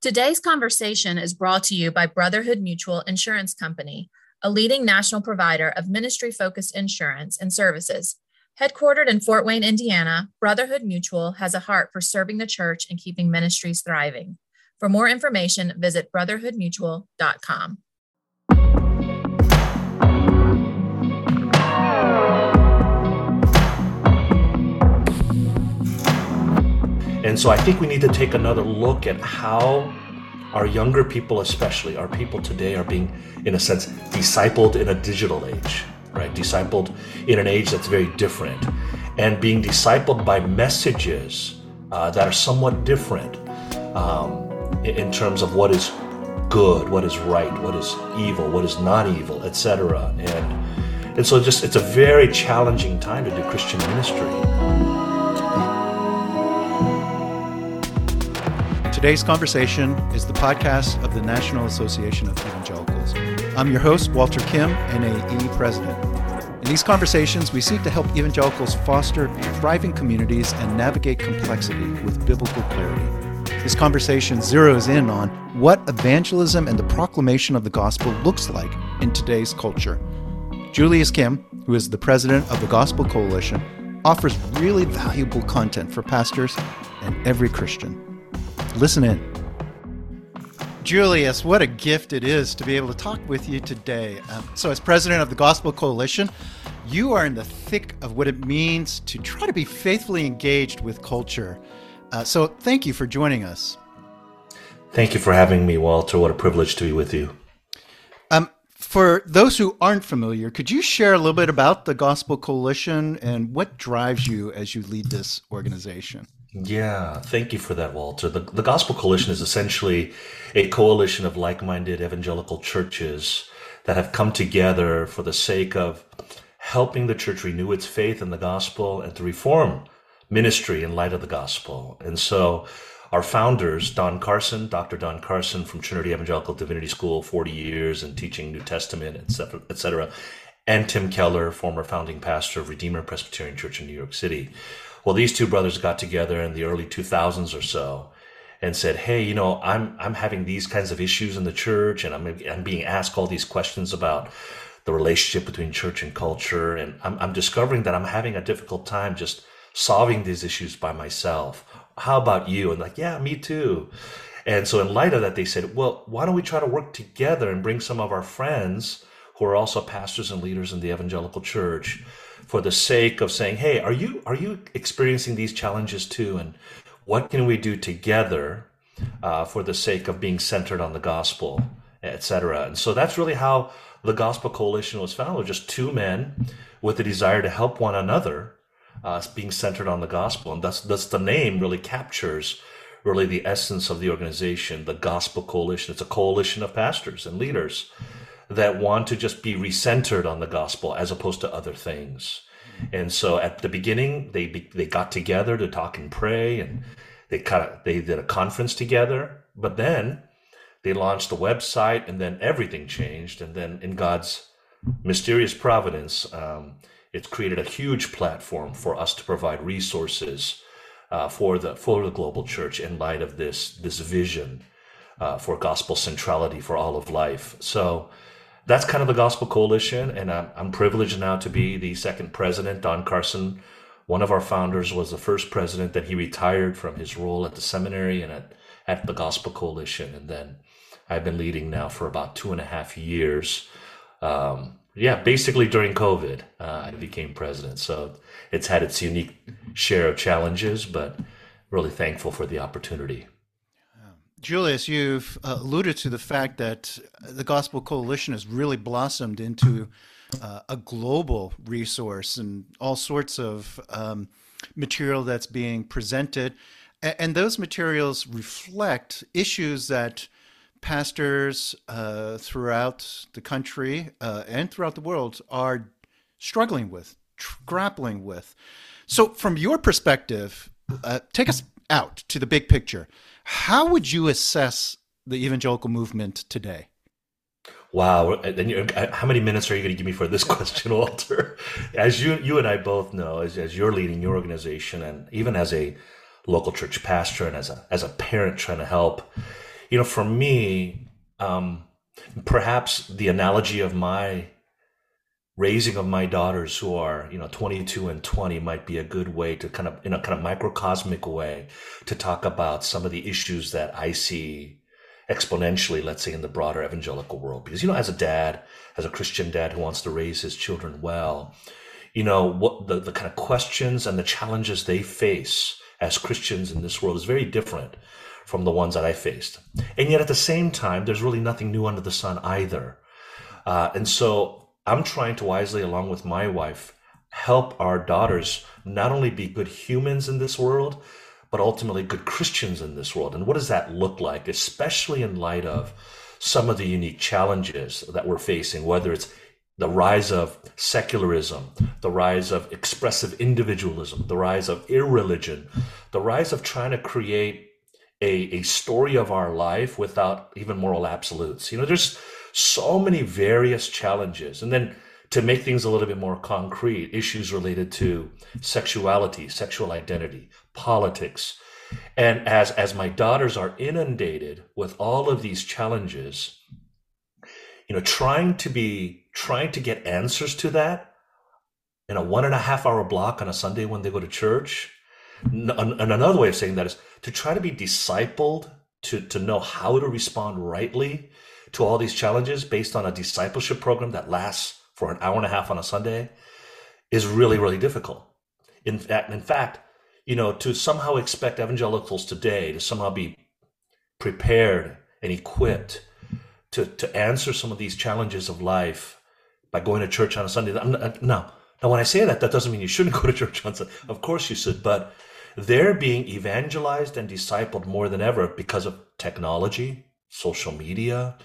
Today's conversation is brought to you by Brotherhood Mutual Insurance Company, a leading national provider of ministry focused insurance and services. Headquartered in Fort Wayne, Indiana, Brotherhood Mutual has a heart for serving the church and keeping ministries thriving. For more information, visit brotherhoodmutual.com. So I think we need to take another look at how our younger people, especially our people today, are being, in a sense, discipled in a digital age, right? Discipled in an age that's very different, and being discipled by messages uh, that are somewhat different um, in terms of what is good, what is right, what is evil, what is not evil, etc. And and so just it's a very challenging time to do Christian ministry. Today's conversation is the podcast of the National Association of Evangelicals. I'm your host, Walter Kim, NAE President. In these conversations, we seek to help evangelicals foster thriving communities and navigate complexity with biblical clarity. This conversation zeroes in on what evangelism and the proclamation of the gospel looks like in today's culture. Julius Kim, who is the president of the Gospel Coalition, offers really valuable content for pastors and every Christian. Listen in. Julius, what a gift it is to be able to talk with you today. Um, so, as president of the Gospel Coalition, you are in the thick of what it means to try to be faithfully engaged with culture. Uh, so, thank you for joining us. Thank you for having me, Walter. What a privilege to be with you. Um, for those who aren't familiar, could you share a little bit about the Gospel Coalition and what drives you as you lead this organization? Yeah, thank you for that, Walter. The, the Gospel Coalition is essentially a coalition of like minded evangelical churches that have come together for the sake of helping the church renew its faith in the gospel and to reform ministry in light of the gospel. And so, our founders, Don Carson, Dr. Don Carson from Trinity Evangelical Divinity School, 40 years and teaching New Testament, etc., etc., and Tim Keller, former founding pastor of Redeemer Presbyterian Church in New York City well, these two brothers got together in the early 2000s or so and said, "Hey, you know, I'm I'm having these kinds of issues in the church, and I'm I'm being asked all these questions about the relationship between church and culture, and I'm I'm discovering that I'm having a difficult time just solving these issues by myself. How about you?" And like, "Yeah, me too." And so, in light of that, they said, "Well, why don't we try to work together and bring some of our friends who are also pastors and leaders in the evangelical church?" For the sake of saying, "Hey, are you are you experiencing these challenges too?" And what can we do together uh, for the sake of being centered on the gospel, etc. And so that's really how the Gospel Coalition was founded. Just two men with a desire to help one another, uh, being centered on the gospel, and that's that's the name really captures really the essence of the organization, the Gospel Coalition. It's a coalition of pastors and leaders that want to just be recentered on the gospel as opposed to other things. And so at the beginning, they they got together to talk and pray, and they kind of they did a conference together. But then they launched the website, and then everything changed. And then in God's mysterious providence, um, it's created a huge platform for us to provide resources uh, for the for the global church in light of this this vision uh, for gospel centrality for all of life. So that's kind of the Gospel Coalition, and I'm, I'm privileged now to be the second president. Don Carson, one of our founders, was the first president. That he retired from his role at the seminary and at, at the Gospel Coalition, and then I've been leading now for about two and a half years. Um, yeah, basically during COVID, uh, I became president. So it's had its unique share of challenges, but really thankful for the opportunity. Julius, you've uh, alluded to the fact that the Gospel Coalition has really blossomed into uh, a global resource and all sorts of um, material that's being presented. And those materials reflect issues that pastors uh, throughout the country uh, and throughout the world are struggling with, tr- grappling with. So, from your perspective, uh, take us out to the big picture. How would you assess the evangelical movement today? Wow. Then uh, how many minutes are you going to give me for this question, Walter? As you, you and I both know, as, as you're leading your organization and even as a local church pastor and as a, as a parent trying to help you know, for me, um, perhaps the analogy of my raising of my daughters who are you know 22 and 20 might be a good way to kind of in a kind of microcosmic way to talk about some of the issues that i see exponentially let's say in the broader evangelical world. Because you know as a dad as a christian dad who wants to raise his children well you know what the, the kind of questions and the challenges they face as christians in this world is very different from the ones that i faced. And yet at the same time there's really nothing new under the sun either. Uh, and so I'm trying to wisely, along with my wife, help our daughters not only be good humans in this world, but ultimately good Christians in this world. And what does that look like, especially in light of some of the unique challenges that we're facing, whether it's the rise of secularism, the rise of expressive individualism, the rise of irreligion, the rise of trying to create a, a story of our life without even moral absolutes. You know, there's so many various challenges. And then to make things a little bit more concrete, issues related to sexuality, sexual identity, politics. And as, as my daughters are inundated with all of these challenges, you know, trying to be, trying to get answers to that in a one and a half hour block on a Sunday when they go to church. And another way of saying that is to try to be discipled, to, to know how to respond rightly to all these challenges based on a discipleship program that lasts for an hour and a half on a Sunday is really, mm-hmm. really difficult. In fact, in fact, you know, to somehow expect evangelicals today to somehow be prepared and equipped to, to answer some of these challenges of life by going to church on a Sunday. Not, no, now when I say that, that doesn't mean you shouldn't go to church on Sunday. Of course you should, but they're being evangelized and discipled more than ever because of technology, social media,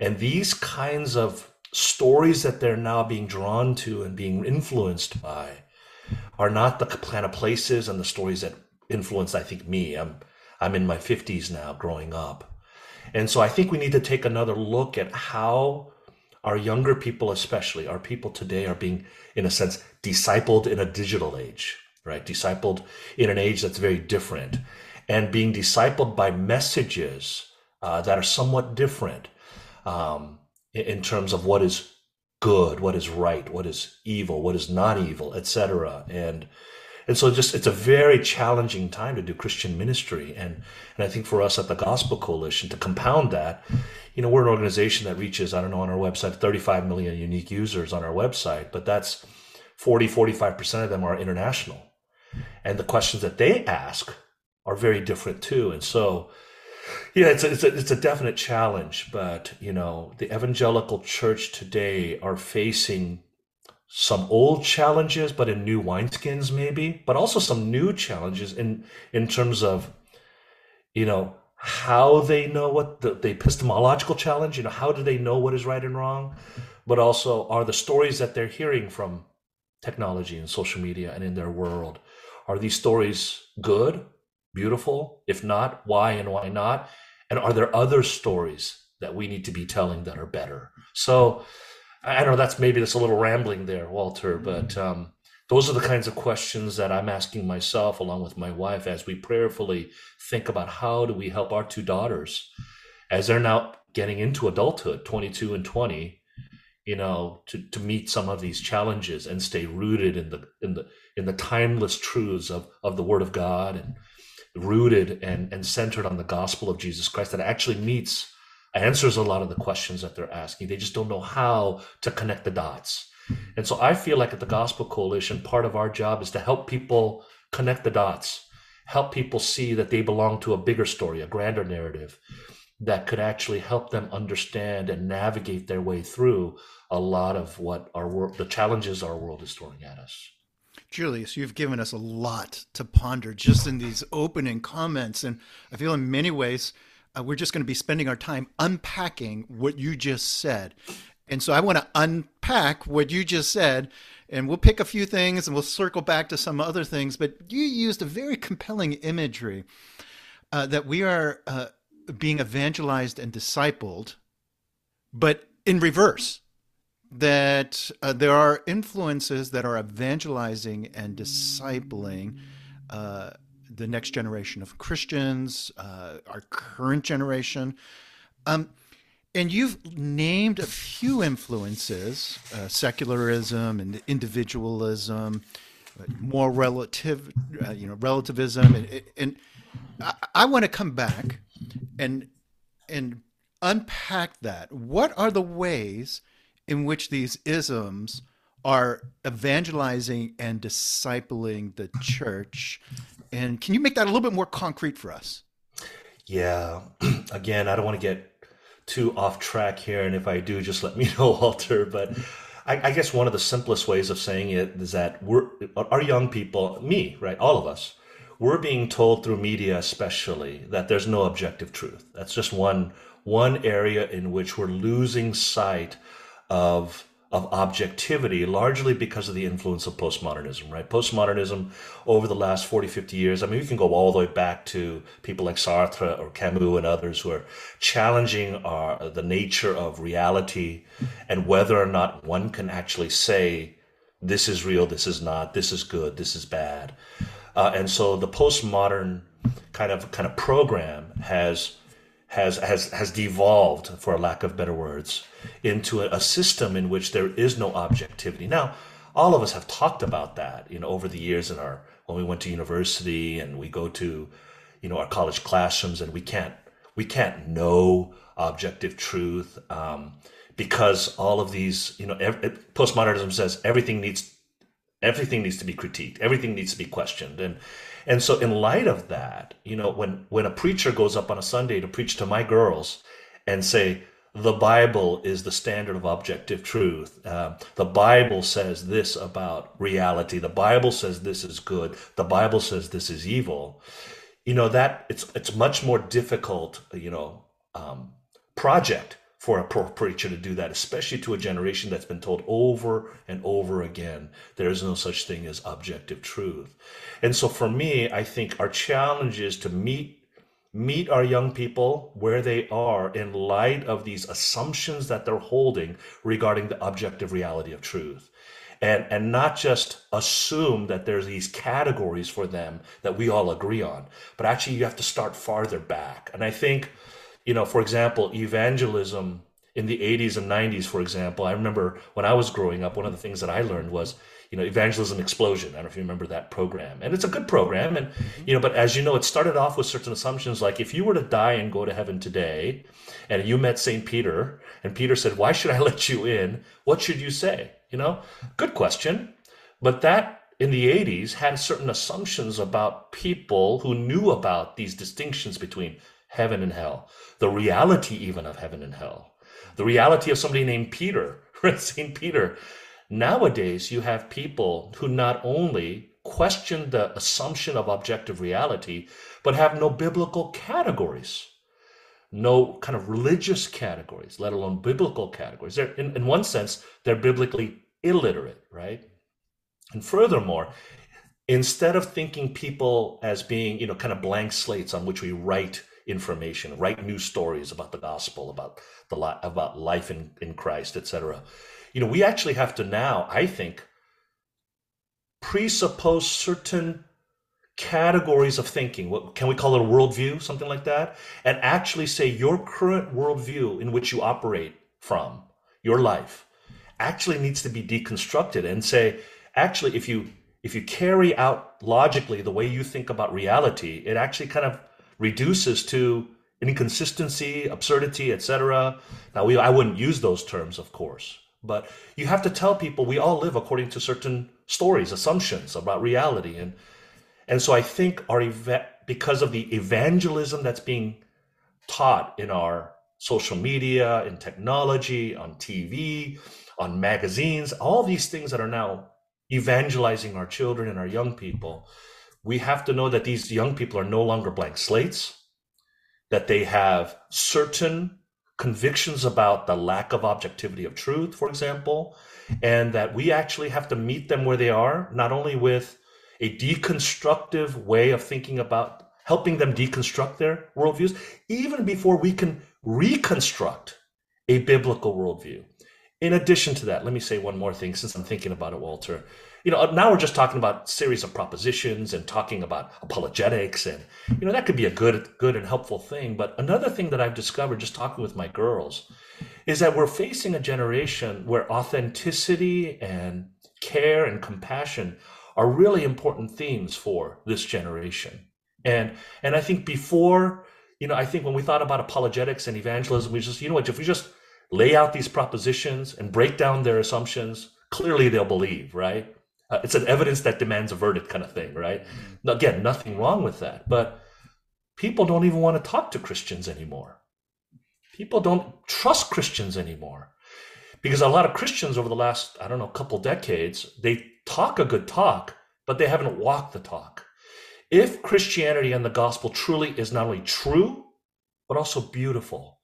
and these kinds of stories that they're now being drawn to and being influenced by are not the kind of places and the stories that influenced, I think, me. I'm I'm in my 50s now, growing up. And so I think we need to take another look at how our younger people, especially our people today, are being, in a sense, discipled in a digital age, right? Discipled in an age that's very different and being discipled by messages uh, that are somewhat different um, in terms of what is good, what is right, what is evil, what is not evil, etc. And and so just it's a very challenging time to do Christian ministry. And and I think for us at the Gospel Coalition to compound that, you know, we're an organization that reaches, I don't know, on our website, 35 million unique users on our website, but that's 40, 45% of them are international. And the questions that they ask are very different too. And so yeah, it's a, it's a, it's a definite challenge, but you know, the evangelical church today are facing some old challenges, but in new wineskins, maybe, but also some new challenges in in terms of, you know, how they know what the, the epistemological challenge. You know, how do they know what is right and wrong, but also are the stories that they're hearing from technology and social media and in their world are these stories good beautiful? If not, why and why not? And are there other stories that we need to be telling that are better? So I don't know that's maybe that's a little rambling there, Walter, but um, those are the kinds of questions that I'm asking myself along with my wife as we prayerfully think about how do we help our two daughters as they're now getting into adulthood, 22 and 20, you know, to, to meet some of these challenges and stay rooted in the in the in the timeless truths of, of the Word of God and rooted and, and centered on the gospel of Jesus Christ that actually meets, answers a lot of the questions that they're asking. They just don't know how to connect the dots. And so I feel like at the Gospel Coalition, part of our job is to help people connect the dots, help people see that they belong to a bigger story, a grander narrative that could actually help them understand and navigate their way through a lot of what our world, the challenges our world is throwing at us. Julius, you've given us a lot to ponder just in these opening comments. And I feel in many ways, uh, we're just going to be spending our time unpacking what you just said. And so I want to unpack what you just said, and we'll pick a few things and we'll circle back to some other things. But you used a very compelling imagery uh, that we are uh, being evangelized and discipled, but in reverse that uh, there are influences that are evangelizing and discipling uh, the next generation of Christians, uh, our current generation. Um, and you've named a few influences uh, secularism and individualism, uh, more relative, uh, you know, relativism. And, and I, I want to come back and, and unpack that. What are the ways in which these isms are evangelizing and discipling the church? And can you make that a little bit more concrete for us? Yeah. Again, I don't want to get too off track here, and if I do, just let me know, Walter. But I, I, guess one of the simplest ways of saying it is that we're our young people, me, right, all of us, we're being told through media, especially, that there's no objective truth. That's just one one area in which we're losing sight of of objectivity, largely because of the influence of postmodernism, right? Postmodernism over the last 40, 50 years, I mean, we can go all the way back to people like Sartre or Camus and others who are challenging our, the nature of reality and whether or not one can actually say, this is real, this is not, this is good, this is bad. Uh, and so the postmodern kind of kind of program has has has has devolved, for lack of better words, into a, a, system in which there is no objectivity. Now, all of us have talked about that, you know, over the years in our when we went to university and we go to, you know, our college classrooms, and we can't we can't know objective truth um, because all of these, you know, postmodernism says everything needs everything needs to be critiqued, everything needs to be questioned, and and so, in light of that, you know, when when a preacher goes up on a Sunday to preach to my girls and say the Bible is the standard of objective truth, uh, the Bible says this about reality, the Bible says this is good, the Bible says this is evil. You know that it's it's much more difficult, you know, um, project for a preacher to do that, especially to a generation that's been told over and over again there is no such thing as objective truth. And so for me, I think our challenge is to meet meet our young people where they are in light of these assumptions that they're holding regarding the objective reality of truth. And, and not just assume that there's these categories for them that we all agree on, but actually you have to start farther back. And I think you know, for example, evangelism in the 80s and 90s, for example, I remember when I was growing up, one of the things that I learned was, you know, evangelism explosion. I don't know if you remember that program. And it's a good program. And, mm-hmm. you know, but as you know, it started off with certain assumptions like if you were to die and go to heaven today and you met St. Peter and Peter said, Why should I let you in? What should you say? You know, good question. But that in the 80s had certain assumptions about people who knew about these distinctions between heaven and hell, the reality even of heaven and hell, the reality of somebody named Peter, St. Peter. Nowadays, you have people who not only question the assumption of objective reality, but have no biblical categories, no kind of religious categories, let alone biblical categories. They're, in, in one sense, they're biblically illiterate, right? And furthermore, instead of thinking people as being, you know, kind of blank slates on which we write information, write new stories about the gospel, about the about life in, in Christ, etc. You know, we actually have to now, I think, presuppose certain categories of thinking. What can we call it a worldview, something like that? And actually say your current worldview in which you operate from, your life, actually needs to be deconstructed and say, actually, if you if you carry out logically the way you think about reality, it actually kind of reduces to inconsistency, absurdity, etc. Now, we, I wouldn't use those terms, of course, but you have to tell people we all live according to certain stories, assumptions about reality, and and so I think our event because of the evangelism that's being taught in our social media, in technology, on TV, on magazines, all these things that are now evangelizing our children and our young people we have to know that these young people are no longer blank slates, that they have certain convictions about the lack of objectivity of truth, for example, and that we actually have to meet them where they are, not only with a deconstructive way of thinking about helping them deconstruct their worldviews, even before we can reconstruct a biblical worldview. In addition to that, let me say one more thing since I'm thinking about it, Walter you know, now we're just talking about series of propositions and talking about apologetics, and you know that could be a good, good and helpful thing. But another thing that I've discovered just talking with my girls is that we're facing a generation where authenticity and care and compassion are really important themes for this generation. And and I think before, you know, I think when we thought about apologetics and evangelism, we just, you know what, if we just lay out these propositions and break down their assumptions, clearly they'll believe, right? Uh, it's an evidence that demands a verdict kind of thing, right? Mm-hmm. Again, nothing wrong with that, but people don't even want to talk to Christians anymore. People don't trust Christians anymore because a lot of Christians over the last, I don't know, couple decades, they talk a good talk, but they haven't walked the talk. If Christianity and the gospel truly is not only true, but also beautiful,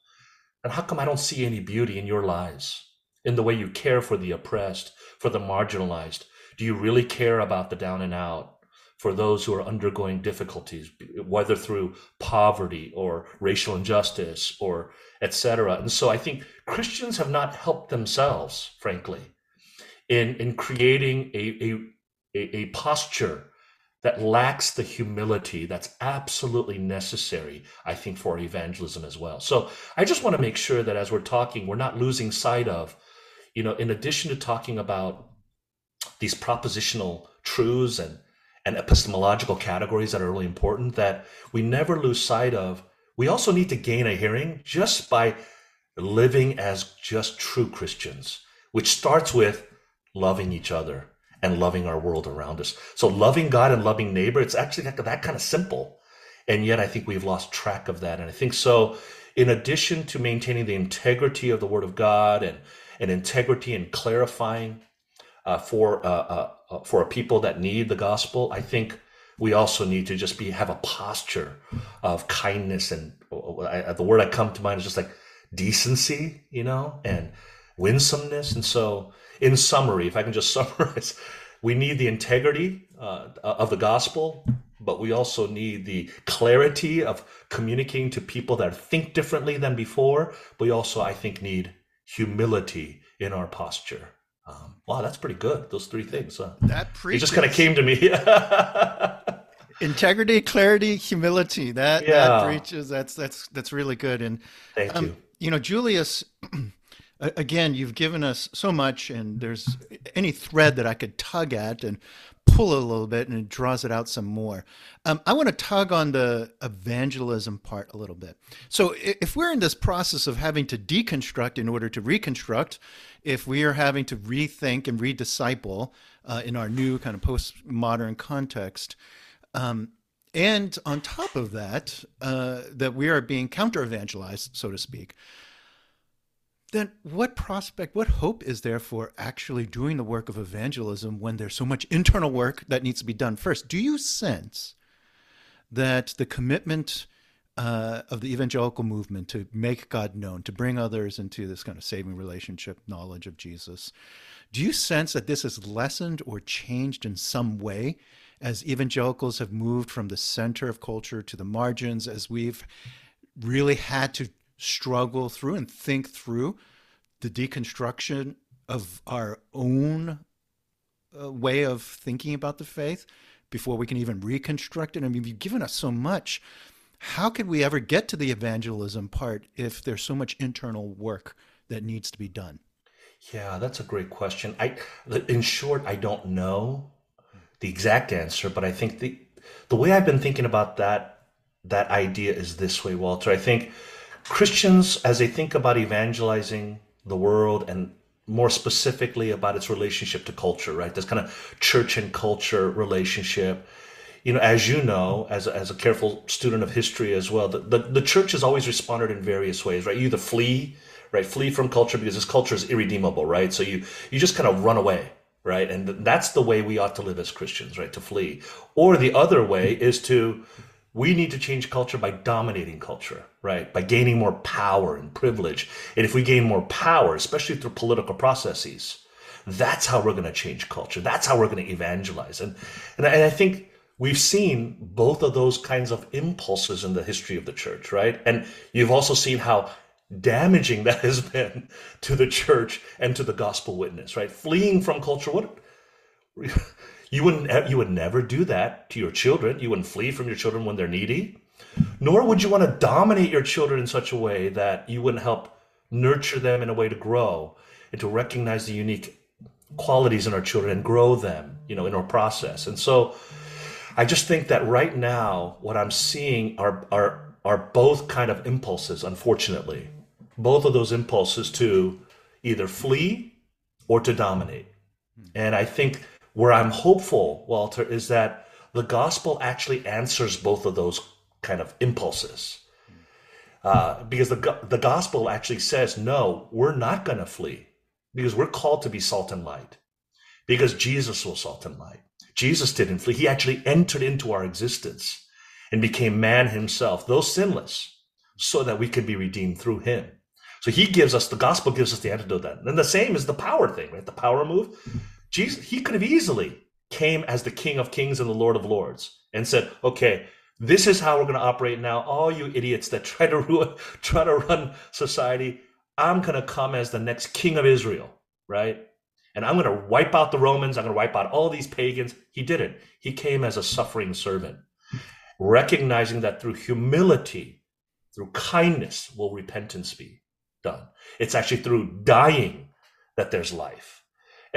and how come I don't see any beauty in your lives, in the way you care for the oppressed, for the marginalized? Do you really care about the down and out? For those who are undergoing difficulties, whether through poverty or racial injustice or etc. And so I think Christians have not helped themselves, frankly, in, in creating a, a, a posture that lacks the humility that's absolutely necessary, I think, for evangelism as well. So I just want to make sure that as we're talking, we're not losing sight of, you know, in addition to talking about these propositional truths and, and epistemological categories that are really important, that we never lose sight of. We also need to gain a hearing just by living as just true Christians, which starts with loving each other and loving our world around us. So loving God and loving neighbor, it's actually that, that kind of simple. And yet I think we've lost track of that. And I think so, in addition to maintaining the integrity of the word of God and, and integrity and clarifying uh, for, uh, uh, uh for a people that need the gospel, I think we also need to just be, have a posture of kindness. And I, the word I come to mind is just like decency, you know, and winsomeness. And so in summary, if I can just summarize, we need the integrity uh, of the gospel, but we also need the clarity of communicating to people that think differently than before. We also, I think, need humility in our posture. Um, wow, that's pretty good. Those three things. Huh? That preaches. It just kind of came to me. Integrity, clarity, humility. That yeah. that preaches. That's that's that's really good. And thank um, you. You know, Julius. again, you've given us so much, and there's any thread that I could tug at and pull a little bit, and it draws it out some more. Um, I want to tug on the evangelism part a little bit. So, if we're in this process of having to deconstruct in order to reconstruct, if we are having to rethink and redisciple uh, in our new kind of postmodern context, um, and on top of that, uh, that we are being counter evangelized, so to speak then what prospect, what hope is there for actually doing the work of evangelism when there's so much internal work that needs to be done first? Do you sense that the commitment uh, of the evangelical movement to make God known, to bring others into this kind of saving relationship, knowledge of Jesus, do you sense that this has lessened or changed in some way as evangelicals have moved from the center of culture to the margins, as we've really had to struggle through and think through the deconstruction of our own uh, way of thinking about the faith before we can even reconstruct it. I mean, you've given us so much. How could we ever get to the evangelism part if there's so much internal work that needs to be done? Yeah, that's a great question. I, in short, I don't know the exact answer, but I think the the way I've been thinking about that that idea is this way, Walter. I think Christians, as they think about evangelizing the world and more specifically about its relationship to culture, right? This kind of church and culture relationship. You know, as you know, as a, as a careful student of history as well, the, the, the church has always responded in various ways, right? You either flee, right? Flee from culture because this culture is irredeemable, right? So you, you just kind of run away, right? And that's the way we ought to live as Christians, right? To flee. Or the other way is to we need to change culture by dominating culture, right? By gaining more power and privilege. And if we gain more power, especially through political processes, that's how we're going to change culture. That's how we're going to evangelize. And, and, I, and I think we've seen both of those kinds of impulses in the history of the church, right? And you've also seen how damaging that has been to the church and to the gospel witness, right? Fleeing from culture. What, You wouldn't you would never do that to your children. You wouldn't flee from your children when they're needy. Nor would you want to dominate your children in such a way that you wouldn't help nurture them in a way to grow and to recognize the unique qualities in our children and grow them, you know, in our process. And so I just think that right now what I'm seeing are are are both kind of impulses, unfortunately. Both of those impulses to either flee or to dominate. And I think where I'm hopeful, Walter, is that the gospel actually answers both of those kind of impulses. Uh, because the, the gospel actually says, no, we're not going to flee because we're called to be salt and light. Because Jesus was salt and light. Jesus didn't flee. He actually entered into our existence and became man himself, though sinless, so that we could be redeemed through him. So he gives us, the gospel gives us the antidote then. And the same is the power thing, right? The power move. Jesus, he could have easily came as the King of Kings and the Lord of Lords and said, "Okay, this is how we're going to operate now. All you idiots that try to ruin, try to run society, I'm going to come as the next King of Israel, right? And I'm going to wipe out the Romans. I'm going to wipe out all these pagans." He didn't. He came as a suffering servant, recognizing that through humility, through kindness, will repentance be done. It's actually through dying that there's life.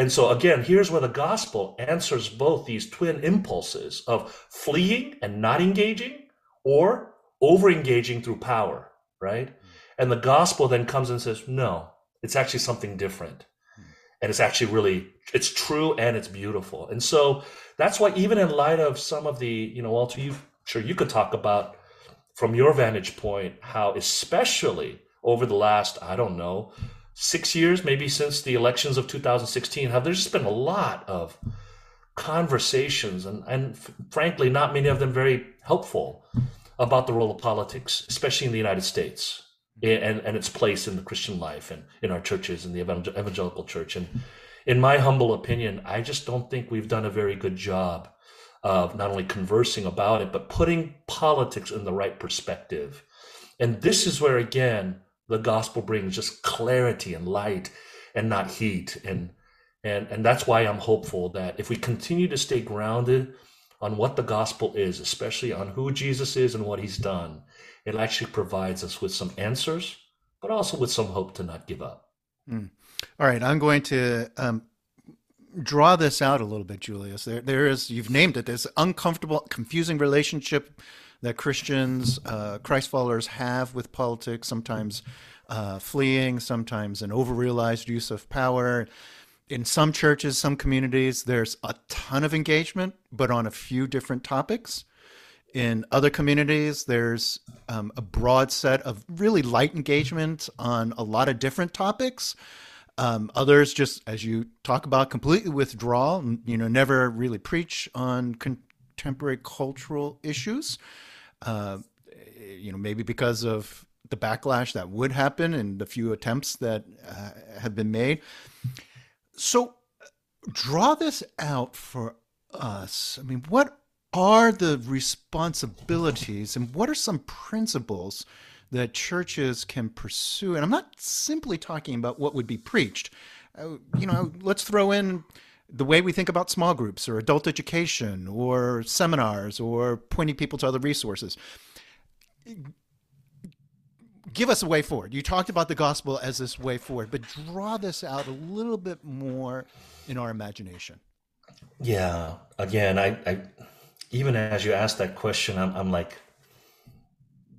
And so, again, here's where the gospel answers both these twin impulses of fleeing and not engaging or over engaging through power, right? Hmm. And the gospel then comes and says, no, it's actually something different. Hmm. And it's actually really, it's true and it's beautiful. And so that's why, even in light of some of the, you know, Walter, you sure you could talk about from your vantage point how, especially over the last, I don't know, six years, maybe since the elections of 2016, have there's just been a lot of conversations and, and frankly, not many of them very helpful about the role of politics, especially in the United States and, and its place in the Christian life and in our churches and the evangelical church. And in my humble opinion, I just don't think we've done a very good job of not only conversing about it, but putting politics in the right perspective. And this is where, again, the gospel brings just clarity and light and not heat. And and and that's why i'm hopeful that if we continue to stay grounded on what the gospel is especially on who jesus is and what he's done it actually provides us with some answers but also with some hope to not give up. Mm. all right i'm going to um, draw this out a little bit julius. There there is you've named it this uncomfortable confusing relationship that Christians, uh, Christ followers have with politics, sometimes uh, fleeing, sometimes an overrealized use of power. In some churches, some communities, there's a ton of engagement, but on a few different topics. In other communities, there's um, a broad set of really light engagement on a lot of different topics. Um, others just, as you talk about, completely withdraw. You know, never really preach on contemporary cultural issues. Uh, you know, maybe because of the backlash that would happen and the few attempts that uh, have been made. So, draw this out for us. I mean, what are the responsibilities and what are some principles that churches can pursue? And I'm not simply talking about what would be preached. Uh, you know, let's throw in the way we think about small groups or adult education or seminars or pointing people to other resources. Give us a way forward. You talked about the gospel as this way forward, but draw this out a little bit more in our imagination. Yeah. Again, I, I even as you ask that question, I'm, I'm like,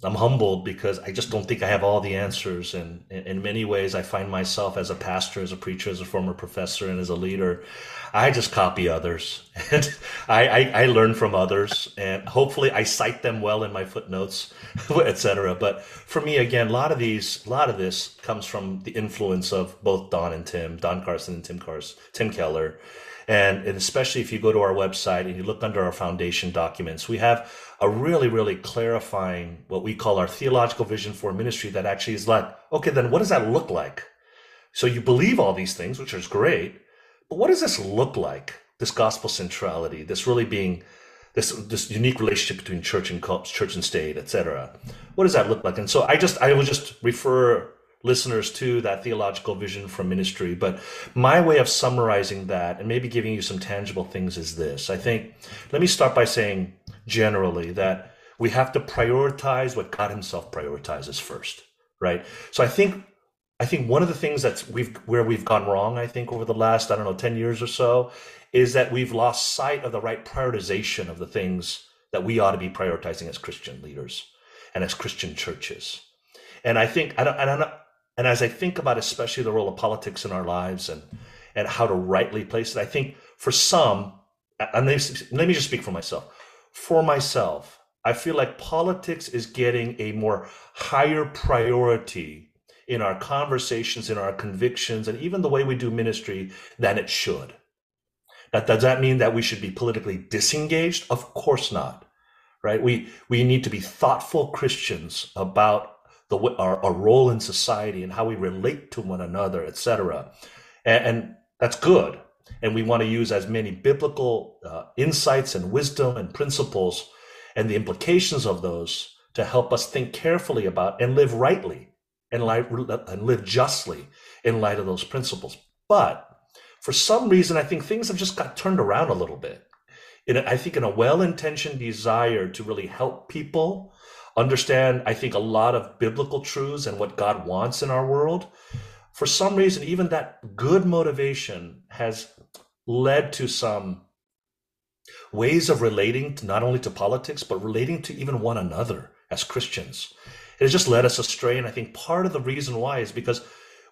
I'm humbled because I just don't think I have all the answers. And in many ways, I find myself as a pastor, as a preacher, as a former professor, and as a leader, I just copy others and I, I, I, learn from others and hopefully I cite them well in my footnotes, etc. But for me, again, a lot of these, a lot of this comes from the influence of both Don and Tim, Don Carson and Tim Carson, Tim Keller. And, and especially if you go to our website and you look under our foundation documents, we have a really, really clarifying what we call our theological vision for ministry that actually is like, okay, then what does that look like? So you believe all these things, which is great but what does this look like? This gospel centrality, this really being this this unique relationship between church and church and state, etc. What does that look like? And so I just I will just refer listeners to that theological vision from ministry. But my way of summarizing that and maybe giving you some tangible things is this. I think, let me start by saying generally that we have to prioritize what God Himself prioritizes first, right? So I think. I think one of the things that's we've where we've gone wrong, I think, over the last, I don't know, 10 years or so, is that we've lost sight of the right prioritization of the things that we ought to be prioritizing as Christian leaders and as Christian churches. And I think, I don't, I don't, and as I think about especially the role of politics in our lives and and how to rightly place it, I think for some, uh, and let me just speak for myself. For myself, I feel like politics is getting a more higher priority in our conversations, in our convictions, and even the way we do ministry than it should. That does that mean that we should be politically disengaged? Of course not. Right? We we need to be thoughtful Christians about the our, our role in society and how we relate to one another, etc. And, and, that's good. And we want to use as many biblical uh, insights and wisdom and principles and the implications of those to help us think carefully about and live rightly and, life, and live justly in light of those principles. But for some reason, I think things have just got turned around a little bit. In a, I think in a well-intentioned desire to really help people understand, I think, a lot of biblical truths and what God wants in our world. For some reason, even that good motivation has led to some ways of relating to not only to politics, but relating to even one another as Christians. It has just led us astray. And I think part of the reason why is because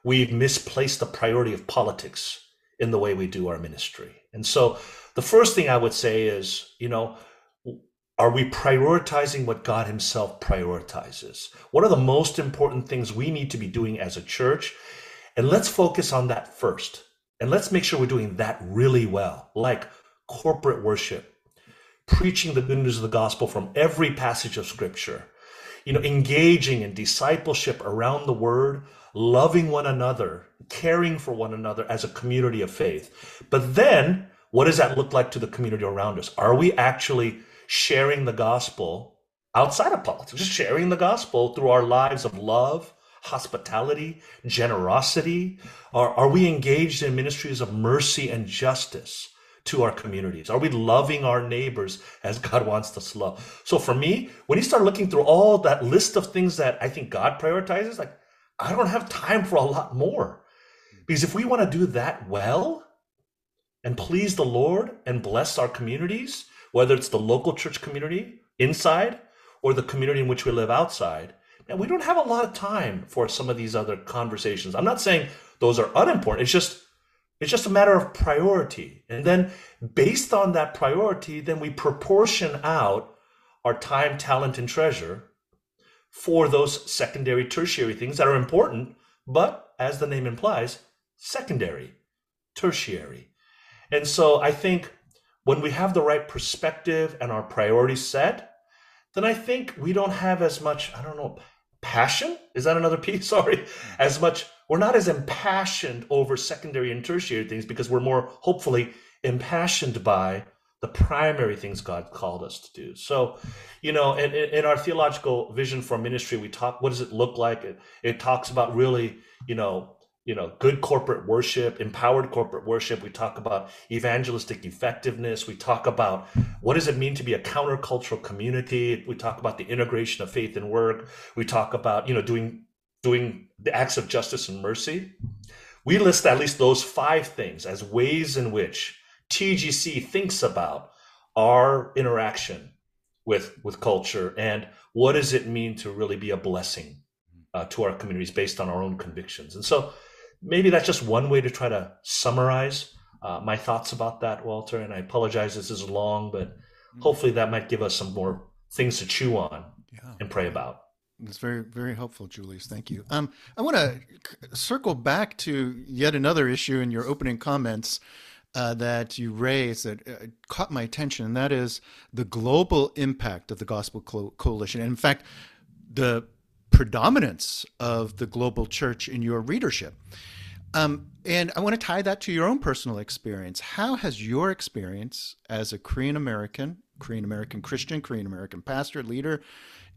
we've misplaced the priority of politics in the way we do our ministry. And so the first thing I would say is, you know, are we prioritizing what God Himself prioritizes? What are the most important things we need to be doing as a church? And let's focus on that first. And let's make sure we're doing that really well, like corporate worship, preaching the good news of the gospel from every passage of scripture, you know, engaging in discipleship around the word, loving one another, caring for one another as a community of faith. But then, what does that look like to the community around us? Are we actually sharing the gospel outside of politics, just sharing the gospel through our lives of love, hospitality, generosity? Are, are we engaged in ministries of mercy and justice to our communities? Are we loving our neighbors as God wants us to love? So for me, when you start looking through all that list of things that I think God prioritizes, like I don't have time for a lot more. Because if we want to do that well and please the Lord and bless our communities, whether it's the local church community inside or the community in which we live outside. And we don't have a lot of time for some of these other conversations. I'm not saying those are unimportant. It's just it's just a matter of priority. And then based on that priority, then we proportion out our time, talent, and treasure for those secondary, tertiary things that are important, but as the name implies, secondary, tertiary. And so I think when we have the right perspective and our priorities set, then I think we don't have as much, I don't know, passion. Is that another piece? Sorry. As much, we're not as impassioned over secondary and tertiary things because we're more hopefully impassioned by the primary things God called us to do. So, you know, in, in our theological vision for ministry, we talk, what does it look like? It, it talks about really, you know, you know good corporate worship empowered corporate worship. We talk about evangelistic effectiveness. We talk about what does it mean to be a countercultural community. We talk about the integration of faith and work. We talk about you know doing doing the acts of justice and mercy. We list at least those five things as ways in which tgc thinks about our interaction with with culture and what does it mean to really be a blessing uh, to our communities based on our own convictions. And so maybe that's just one way to try to summarize uh, my thoughts about that, Walter. And I apologize this is long, but mm. hopefully that might give us some more things to chew on yeah. and pray about. It's very, very helpful, Julius. Thank you. Um, I want to circle back to yet another issue in your opening comments uh, that you raised that uh, caught my attention, and that is the global impact of the Gospel Co- Coalition. And in fact, the predominance of the global church in your readership. Um, and I want to tie that to your own personal experience. How has your experience as a Korean American, Korean American Christian, Korean American pastor, leader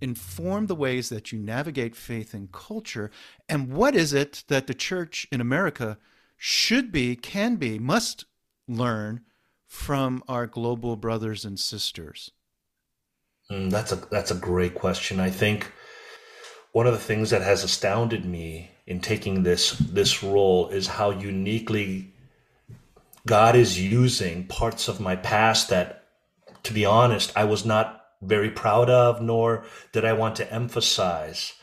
inform the ways that you navigate faith and culture? And what is it that the church in America should be, can be, must learn from our global brothers and sisters? Mm, that's a that's a great question. I think one of the things that has astounded me in taking this this role is how uniquely God is using parts of my past that, to be honest, I was not very proud of, nor did I want to emphasize.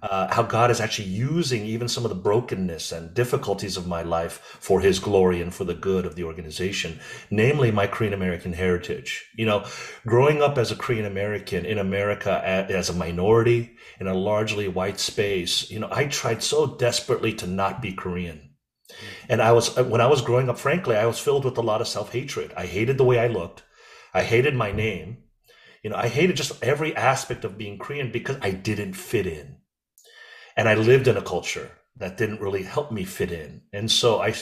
Uh, how God is actually using even some of the brokenness and difficulties of my life for His glory and for the good of the organization, namely my Korean American heritage. You know, growing up as a Korean American in America as a minority in a largely white space, you know, I tried so desperately to not be Korean. And I was, when I was growing up, frankly, I was filled with a lot of self hatred. I hated the way I looked. I hated my name. You know, I hated just every aspect of being Korean because I didn't fit in. And I lived in a culture that didn't really help me fit in. And so I,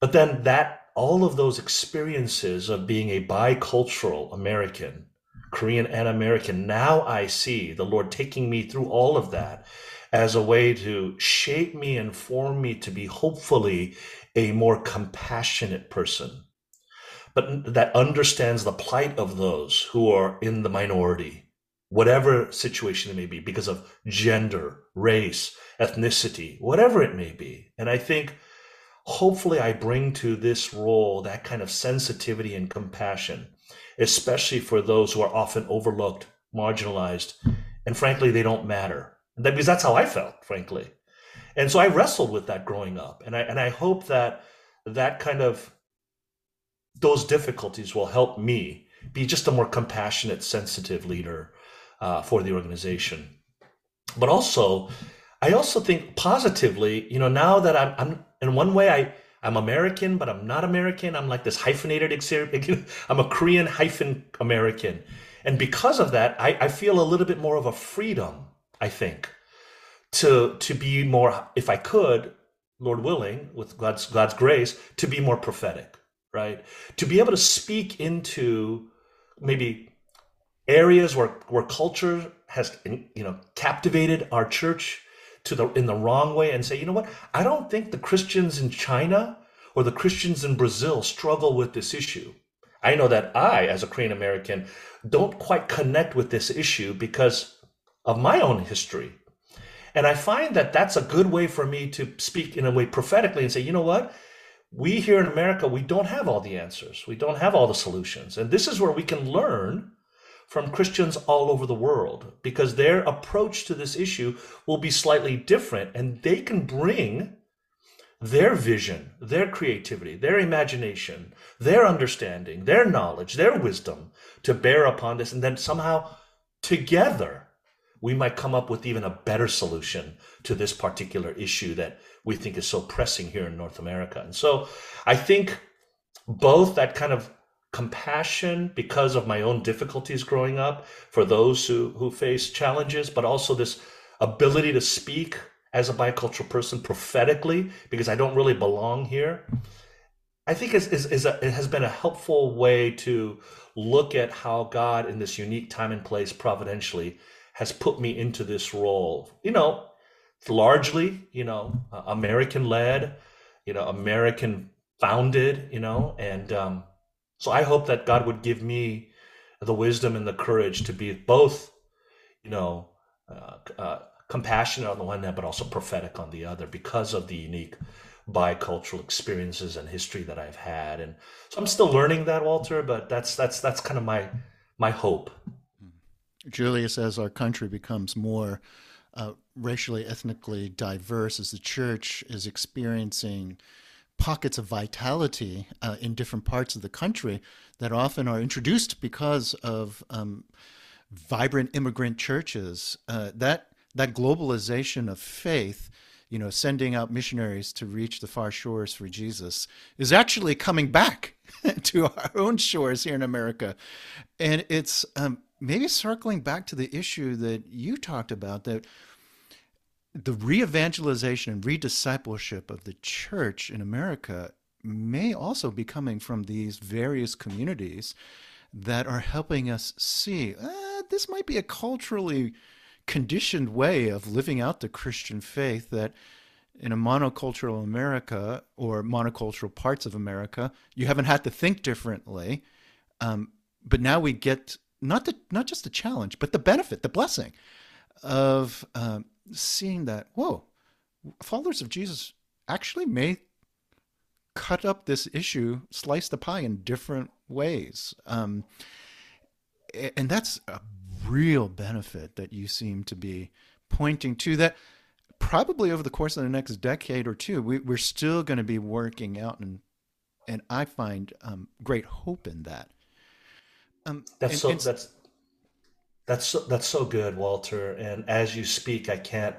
but then that, all of those experiences of being a bicultural American, Korean and American, now I see the Lord taking me through all of that as a way to shape me and form me to be hopefully a more compassionate person but that understands the plight of those who are in the minority, whatever situation it may be, because of gender, race, ethnicity, whatever it may be. And I think hopefully I bring to this role that kind of sensitivity and compassion, especially for those who are often overlooked, marginalized, and frankly, they don't matter. Because that's how I felt, frankly. And so I wrestled with that growing up. And I, and I hope that that kind of those difficulties will help me be just a more compassionate, sensitive leader uh, for the organization. But also, I also think positively, you know, now that I'm, I'm in one way, I, I'm American, but I'm not American. I'm like this hyphenated, I'm a Korean hyphen American. And because of that, I, I feel a little bit more of a freedom, I think, to, to be more, if I could, Lord willing, with God's, God's grace, to be more prophetic right? To be able to speak into maybe areas where where culture has you know captivated our church to the in the wrong way and say, you know what? I don't think the Christians in China or the Christians in Brazil struggle with this issue. I know that I, as a Korean American, don't quite connect with this issue because of my own history. And I find that that's a good way for me to speak in a way prophetically and say, you know what? we here in America, we don't have all the answers. We don't have all the solutions. And this is where we can learn from Christians all over the world because their approach to this issue will be slightly different and they can bring their vision, their creativity, their imagination, their understanding, their knowledge, their wisdom to bear upon this. And then somehow together, we might come up with even a better solution to this particular issue that we think is so pressing here in North America. And so I think both that kind of compassion because of my own difficulties growing up for those who, who face challenges, but also this ability to speak as a bicultural person prophetically because I don't really belong here. I think is, is, is a, it has been a helpful way to look at how God in this unique time and place providentially has put me into this role. You know, largely, you know, American led, you know, American founded, you know, and um, so I hope that God would give me the wisdom and the courage to be both, you know, uh, uh, compassionate on the one hand, but also prophetic on the other because of the unique bicultural experiences and history that I've had. And so I'm still learning that, Walter, but that's that's that's kind of my my hope. Julius, as our country becomes more uh, racially, ethnically diverse, as the church is experiencing pockets of vitality uh, in different parts of the country that often are introduced because of um, vibrant immigrant churches. Uh, that that globalization of faith, you know, sending out missionaries to reach the far shores for Jesus, is actually coming back to our own shores here in America, and it's um, maybe circling back to the issue that you talked about that the re-evangelization and re-discipleship of the church in America may also be coming from these various communities that are helping us see uh, this might be a culturally conditioned way of living out the Christian faith that in a monocultural America or monocultural parts of America, you haven't had to think differently. Um, but now we get not the not just the challenge, but the benefit, the blessing of um, seeing that. Whoa, followers of Jesus actually may cut up this issue, slice the pie in different ways, um, and that's a real benefit that you seem to be pointing to. That probably over the course of the next decade or two, we, are still going to be working out, and and I find um, great hope in that. Um, that's and, so and, that's that's so, that's so good, Walter. And as you speak, I can't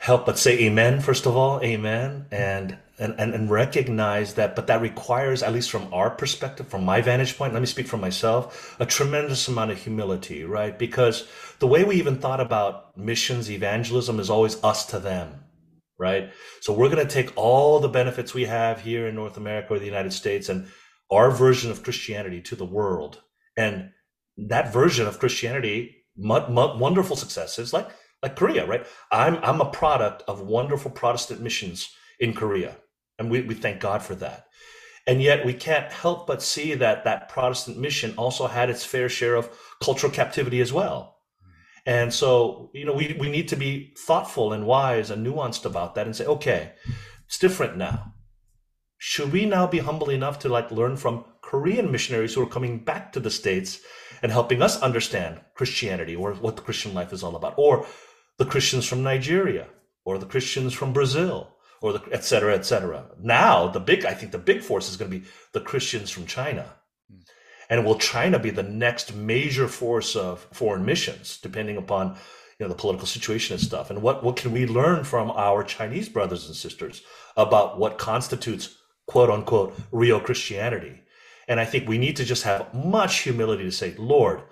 help but say amen first of all amen and and, and, and recognize that but that requires at least from our perspective from my vantage point let me speak for myself a tremendous amount of humility right? Because the way we even thought about missions evangelism is always us to them right? So we're going to take all the benefits we have here in north america or the united states and our version of christianity to the world. And that version of christianity wonderful successes like like Korea, right? I'm I'm a product of wonderful Protestant missions in Korea, and we, we thank God for that. And yet we can't help but see that that Protestant mission also had its fair share of cultural captivity as well. And so, you know, we, we need to be thoughtful and wise and nuanced about that and say, okay, it's different now. Should we now be humble enough to like learn from Korean missionaries who are coming back to the States and helping us understand Christianity or what the Christian life is all about? Or the Christians from Nigeria or the Christians from Brazil or the et cetera, et cetera. Now, the big, I think the big force is going to be the Christians from China. Hmm. And will China be the next major force of foreign missions, depending upon you know the political situation and stuff? And what, what can we learn from our Chinese brothers and sisters about what constitutes quote unquote real Christianity? And I think we need to just have much humility to say, Lord,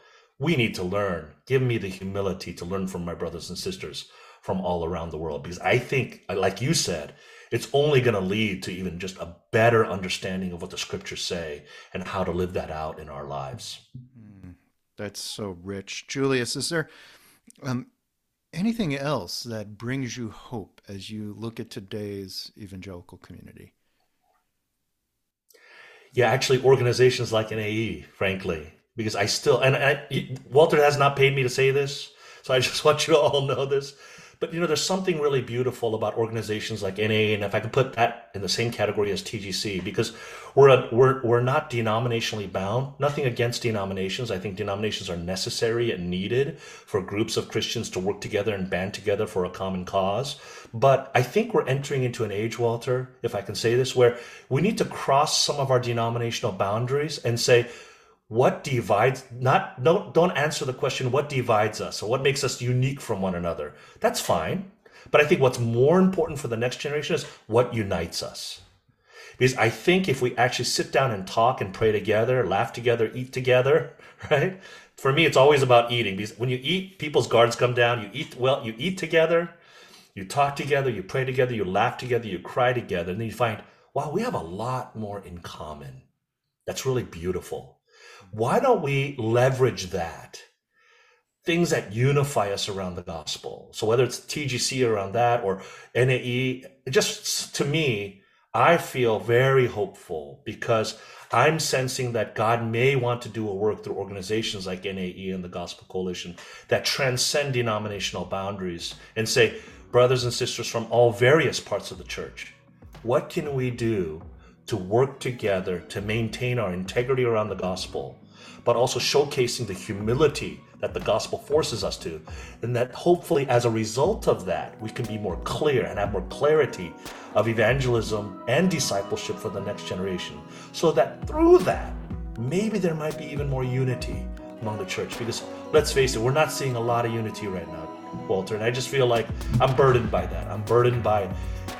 we need to learn. Give me the humility to learn from my brothers and sisters from all around the world. Because I think, like you said, it's only going to lead to even just a better understanding of what the scriptures say and how to live that out in our lives. Mm, that's so rich. Julius, is there um, anything else that brings you hope as you look at today's evangelical community? Yeah, actually, organizations like NAE, frankly, because I still and I, Walter has not paid me to say this, so I just want you to all know this. But you know, there's something really beautiful about organizations like NAE, and if I could put that in the same category as TGC, because we're a, we're we're not denominationally bound. Nothing against denominations. I think denominations are necessary and needed for groups of Christians to work together and band together for a common cause. But I think we're entering into an age, Walter, if I can say this, where we need to cross some of our denominational boundaries and say, what divides not don't don't answer the question what divides us or what makes us unique from one another. That's fine. But i think what's more important for the next generation is what unites us. Because i think if we actually sit down and talk and pray together laugh together eat together right? For me it's always about eating. Because when you eat people's guards come down. You eat well you eat together you talk together you pray together you laugh together you cry together and then you find wow we have a lot more in common. That's really beautiful why don't we leverage that? Things that unify us around the gospel. So whether it's TGC around that or NAE, just to me, I feel very hopeful because I'm sensing that God may want to do a work through organizations like NAE and the Gospel Coalition that transcend denominational boundaries and say, brothers and sisters from all various parts of the church, what can we do to work together to maintain our integrity around the gospel, but also showcasing the humility that the gospel forces us to. And that hopefully, as a result of that, we can be more clear and have more clarity of evangelism and discipleship for the next generation. So that through that, maybe there might be even more unity among the church. Because let's face it, we're not seeing a lot of unity right now, Walter. And I just feel like I'm burdened by that. I'm burdened by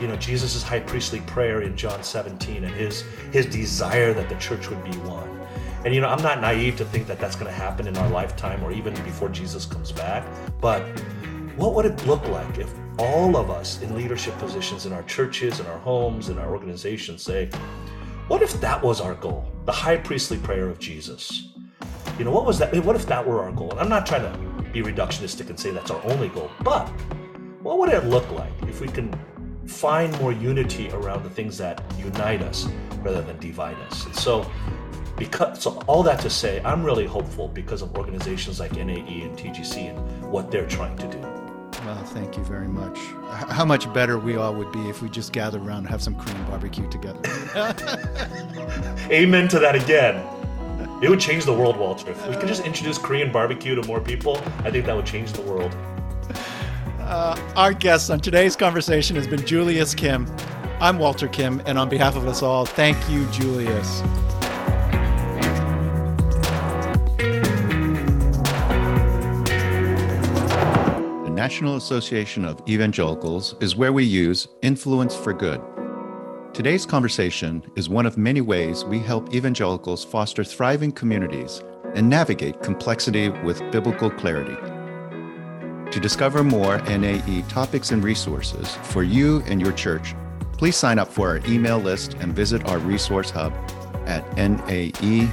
you know jesus' high priestly prayer in john 17 and his his desire that the church would be one and you know i'm not naive to think that that's going to happen in our lifetime or even before jesus comes back but what would it look like if all of us in leadership positions in our churches in our homes in our organizations say what if that was our goal the high priestly prayer of jesus You know, what was that? What if that were our goal? And I'm not trying to be reductionistic and say that's our only goal, but what would it look like if we can find more unity around the things that unite us rather than divide us? And so, because so all that to say, I'm really hopeful because of organizations like NAE and TGC and what they're trying to do. Well, thank you very much. How much better we all would be if we just gathered around and have some Korean barbecue together. Amen to that again. It would change the world, Walter. If we could just introduce Korean barbecue to more people, I think that would change the world. Uh, our guest on today's conversation has been Julius Kim. I'm Walter Kim, and on behalf of us all, thank you, Julius. The National Association of Evangelicals is where we use influence for good. Today's conversation is one of many ways we help evangelicals foster thriving communities and navigate complexity with biblical clarity. To discover more NAE topics and resources for you and your church, please sign up for our email list and visit our resource hub at nae.org.